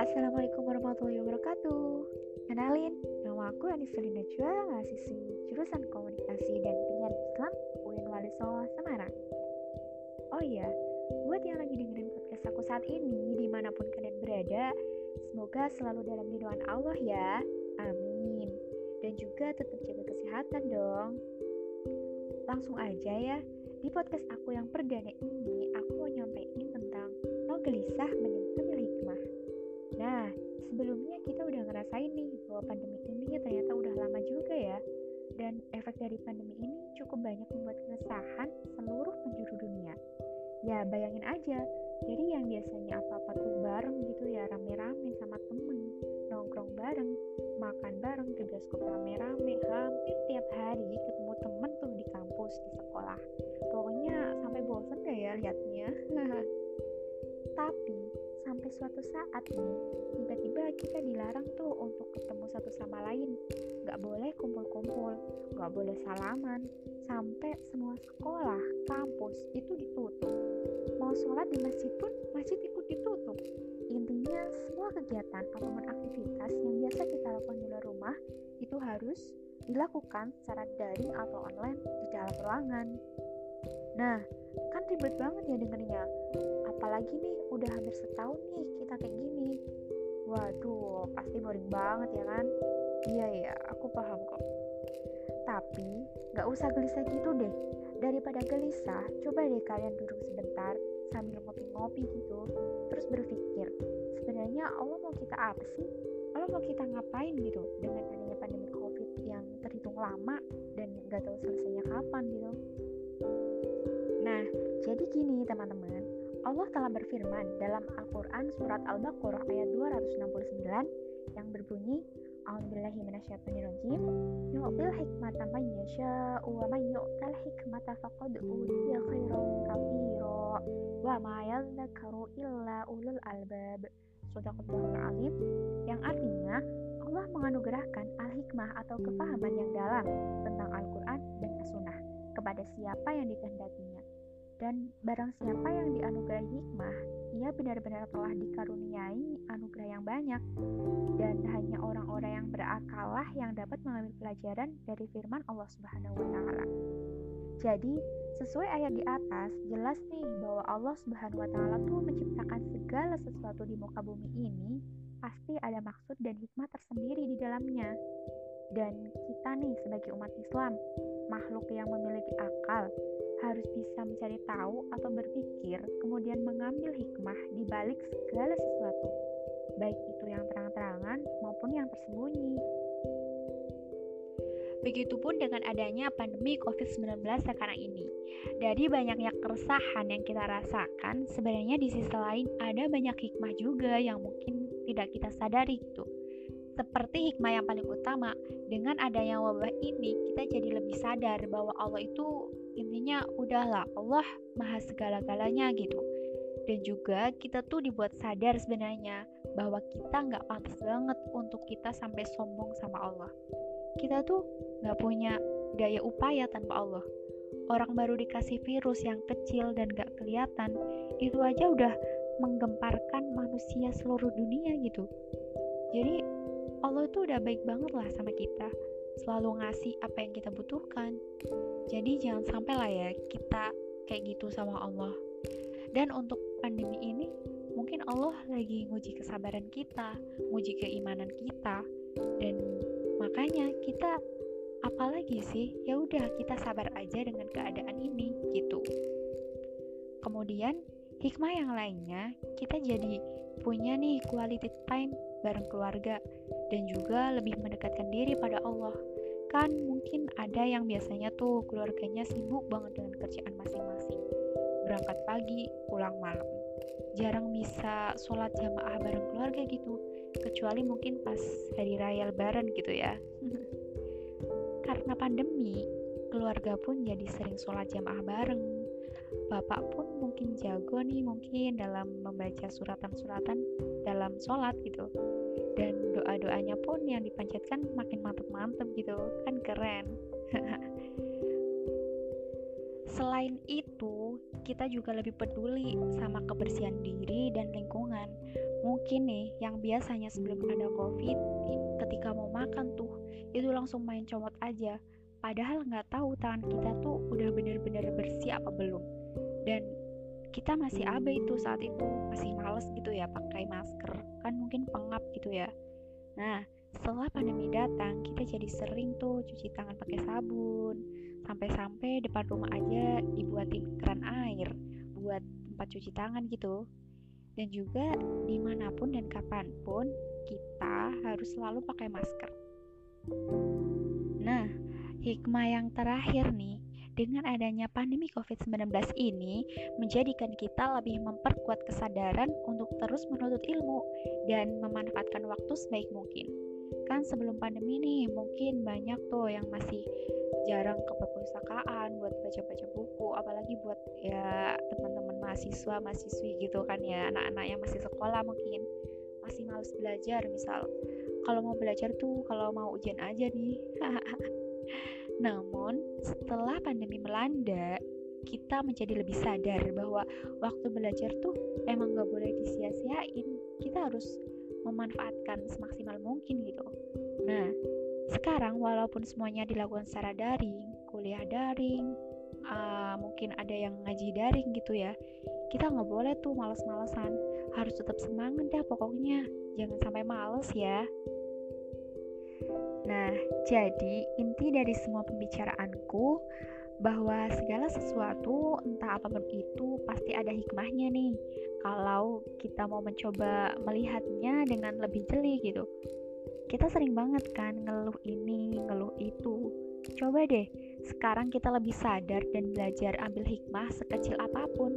Assalamualaikum warahmatullahi wabarakatuh. Kenalin, nama aku Aniselina Najwa, mahasiswi jurusan komunikasi dan penyiaran Islam UIN Wali Songo, Semarang. Oh iya, buat yang lagi dengerin podcast aku saat ini, di mana pun kalian berada Semoga selalu dalam lindungan Allah ya, amin. Dan juga tetap jaga kesehatan dong. Langsung aja ya, di podcast aku yang perdana ini, aku mau nyampein tentang no gelisah mending hikmah. Nah, sebelumnya kita udah ngerasain nih bahwa pandemi ini ternyata udah lama juga ya. Dan efek dari pandemi ini cukup banyak membuat keresahan seluruh penjuru dunia. Ya, bayangin aja. Jadi yang biasanya apa-apa tuh bareng gitu ya, rame-rame sama temen, nongkrong bareng, makan bareng ke bioskop rame-rame, hampir tiap hari ketemu temen tuh di kampus, di sekolah. Pokoknya sampai bosan deh ya liatnya? Tapi sampai suatu saat nih tiba-tiba kita dilarang tuh untuk ketemu satu sama lain. Gak boleh kumpul-kumpul gak boleh salaman. Sampai semua sekolah kampus itu ditutup. Mau sholat di masjid pun masjid ikut ditutup. Intinya semua kegiatan ataupun aktivitas yang biasa kita lakukan di luar rumah itu harus dilakukan secara daring atau online di dalam ruangan Nah, kan ribet banget ya dengernya. Apalagi nih, udah hampir setahun nih kita kayak gini. Waduh, pasti boring banget ya kan? Iya ya, aku paham kok. Tapi, gak usah gelisah gitu deh. Daripada gelisah, coba deh kalian duduk sebentar sambil ngopi-ngopi gitu. Terus berpikir, sebenarnya Allah mau kita apa sih? Allah mau kita ngapain gitu dengan terhitung lama dan gak tahu selesainya kapan gitu. Nah, jadi gini teman-teman, Allah telah berfirman dalam Al-Quran surat Al-Baqarah ayat 269 yang berbunyi A'udzubillahi minasyaitonirrajim. Yu'til hikmata man yasha'u wa man yu'tal hikmata faqad utiya khairan katsira wa ma yadhakkaru illa ulul albab. Sadaqallahul alim yang artinya Allah menganugerahkan al-hikmah atau kepahaman yang dalam tentang Al-Quran dan As-Sunnah kepada siapa yang dikehendakinya. Dan barang siapa yang dianugerahi hikmah, ia benar-benar telah dikaruniai anugerah yang banyak. Dan hanya orang-orang yang berakallah yang dapat mengambil pelajaran dari firman Allah Subhanahu wa taala. Jadi, sesuai ayat di atas, jelas nih bahwa Allah Subhanahu wa taala tuh menciptakan segala sesuatu di muka bumi ini pasti ada maksud dan hikmah tersendiri di dalamnya. Dan kita nih sebagai umat Islam, makhluk yang memiliki akal, harus bisa mencari tahu atau berpikir, kemudian mengambil hikmah di balik segala sesuatu, baik itu yang terang-terangan maupun yang tersembunyi. Begitupun dengan adanya pandemi COVID-19 sekarang ini. Dari banyaknya keresahan yang kita rasakan, sebenarnya di sisi lain ada banyak hikmah juga yang mungkin tidak kita sadari gitu. Seperti hikmah yang paling utama, dengan adanya wabah ini kita jadi lebih sadar bahwa Allah itu intinya udahlah Allah maha segala-galanya gitu. Dan juga kita tuh dibuat sadar sebenarnya bahwa kita nggak pantas banget untuk kita sampai sombong sama Allah. Kita tuh nggak punya daya upaya tanpa Allah. Orang baru dikasih virus yang kecil dan gak kelihatan, itu aja udah menggemparkan manusia seluruh dunia gitu. Jadi Allah itu udah baik banget lah sama kita selalu ngasih apa yang kita butuhkan jadi jangan sampai lah ya kita kayak gitu sama Allah dan untuk pandemi ini mungkin Allah lagi nguji kesabaran kita nguji keimanan kita dan makanya kita apalagi sih ya udah kita sabar aja dengan keadaan ini gitu kemudian hikmah yang lainnya kita jadi punya nih quality time bareng keluarga, dan juga lebih mendekatkan diri pada Allah. Kan mungkin ada yang biasanya tuh keluarganya sibuk banget dengan kerjaan masing-masing. Berangkat pagi, pulang malam. Jarang bisa sholat jamaah bareng keluarga gitu, kecuali mungkin pas hari raya lebaran gitu ya. Karena pandemi, keluarga pun jadi sering sholat jamaah bareng. Bapak pun mungkin jago nih mungkin dalam membaca suratan-suratan dalam sholat gitu dan doa-doanya pun yang dipanjatkan makin mantep-mantep gitu kan keren selain itu kita juga lebih peduli sama kebersihan diri dan lingkungan. Mungkin nih, yang biasanya sebelum ada COVID, ketika mau makan tuh, itu langsung main comot aja. Padahal nggak tahu tangan kita tuh udah bener-bener bersih apa belum. Dan kita masih abe itu saat itu masih males gitu ya pakai masker kan mungkin pengap gitu ya nah setelah pandemi datang kita jadi sering tuh cuci tangan pakai sabun sampai-sampai depan rumah aja dibuatin keran air buat tempat cuci tangan gitu dan juga di mana pun dan kapan pun kita harus selalu pakai masker nah hikmah yang terakhir nih dengan adanya pandemi COVID-19 ini menjadikan kita lebih memperkuat kesadaran untuk terus menuntut ilmu dan memanfaatkan waktu sebaik mungkin. Kan sebelum pandemi nih mungkin banyak tuh yang masih jarang ke perpustakaan buat baca-baca buku apalagi buat ya teman-teman mahasiswa mahasiswi gitu kan ya anak-anak yang masih sekolah mungkin masih males belajar misal kalau mau belajar tuh kalau mau ujian aja nih Namun, setelah pandemi melanda, kita menjadi lebih sadar bahwa waktu belajar tuh emang gak boleh disia-siain. Kita harus memanfaatkan semaksimal mungkin gitu. Nah, sekarang walaupun semuanya dilakukan secara daring, kuliah daring, uh, mungkin ada yang ngaji daring gitu ya, kita nggak boleh tuh males-malesan. Harus tetap semangat dah pokoknya. Jangan sampai males ya. Nah, jadi inti dari semua pembicaraanku bahwa segala sesuatu entah apa pun itu pasti ada hikmahnya nih. Kalau kita mau mencoba melihatnya dengan lebih jeli gitu. Kita sering banget kan ngeluh ini, ngeluh itu. Coba deh, sekarang kita lebih sadar dan belajar ambil hikmah sekecil apa pun.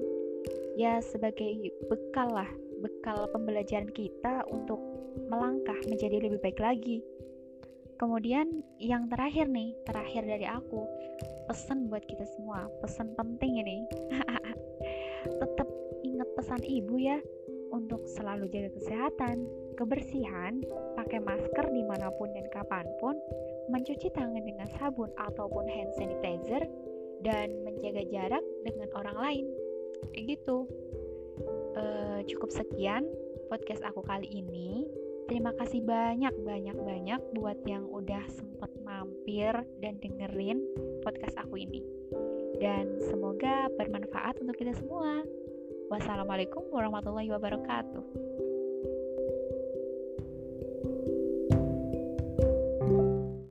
Ya sebagai bekal lah, bekal pembelajaran kita untuk melangkah menjadi lebih baik lagi. Kemudian yang terakhir nih, terakhir dari aku, pesan buat kita semua, pesan penting ini. Tetap ingat pesan ibu ya, untuk selalu jaga kesehatan, kebersihan, pakai masker di mana pun dan kapan pun, mencuci tangan dengan sabun ataupun hand sanitizer, dan menjaga jarak dengan orang lain. Kayak gitu. Uh, cukup sekian podcast aku kali ini. Terima kasih banyak banyak banyak buat yang udah sempet mampir dan dengerin podcast aku ini. Dan semoga bermanfaat untuk kita semua. Wassalamualaikum warahmatullahi wabarakatuh.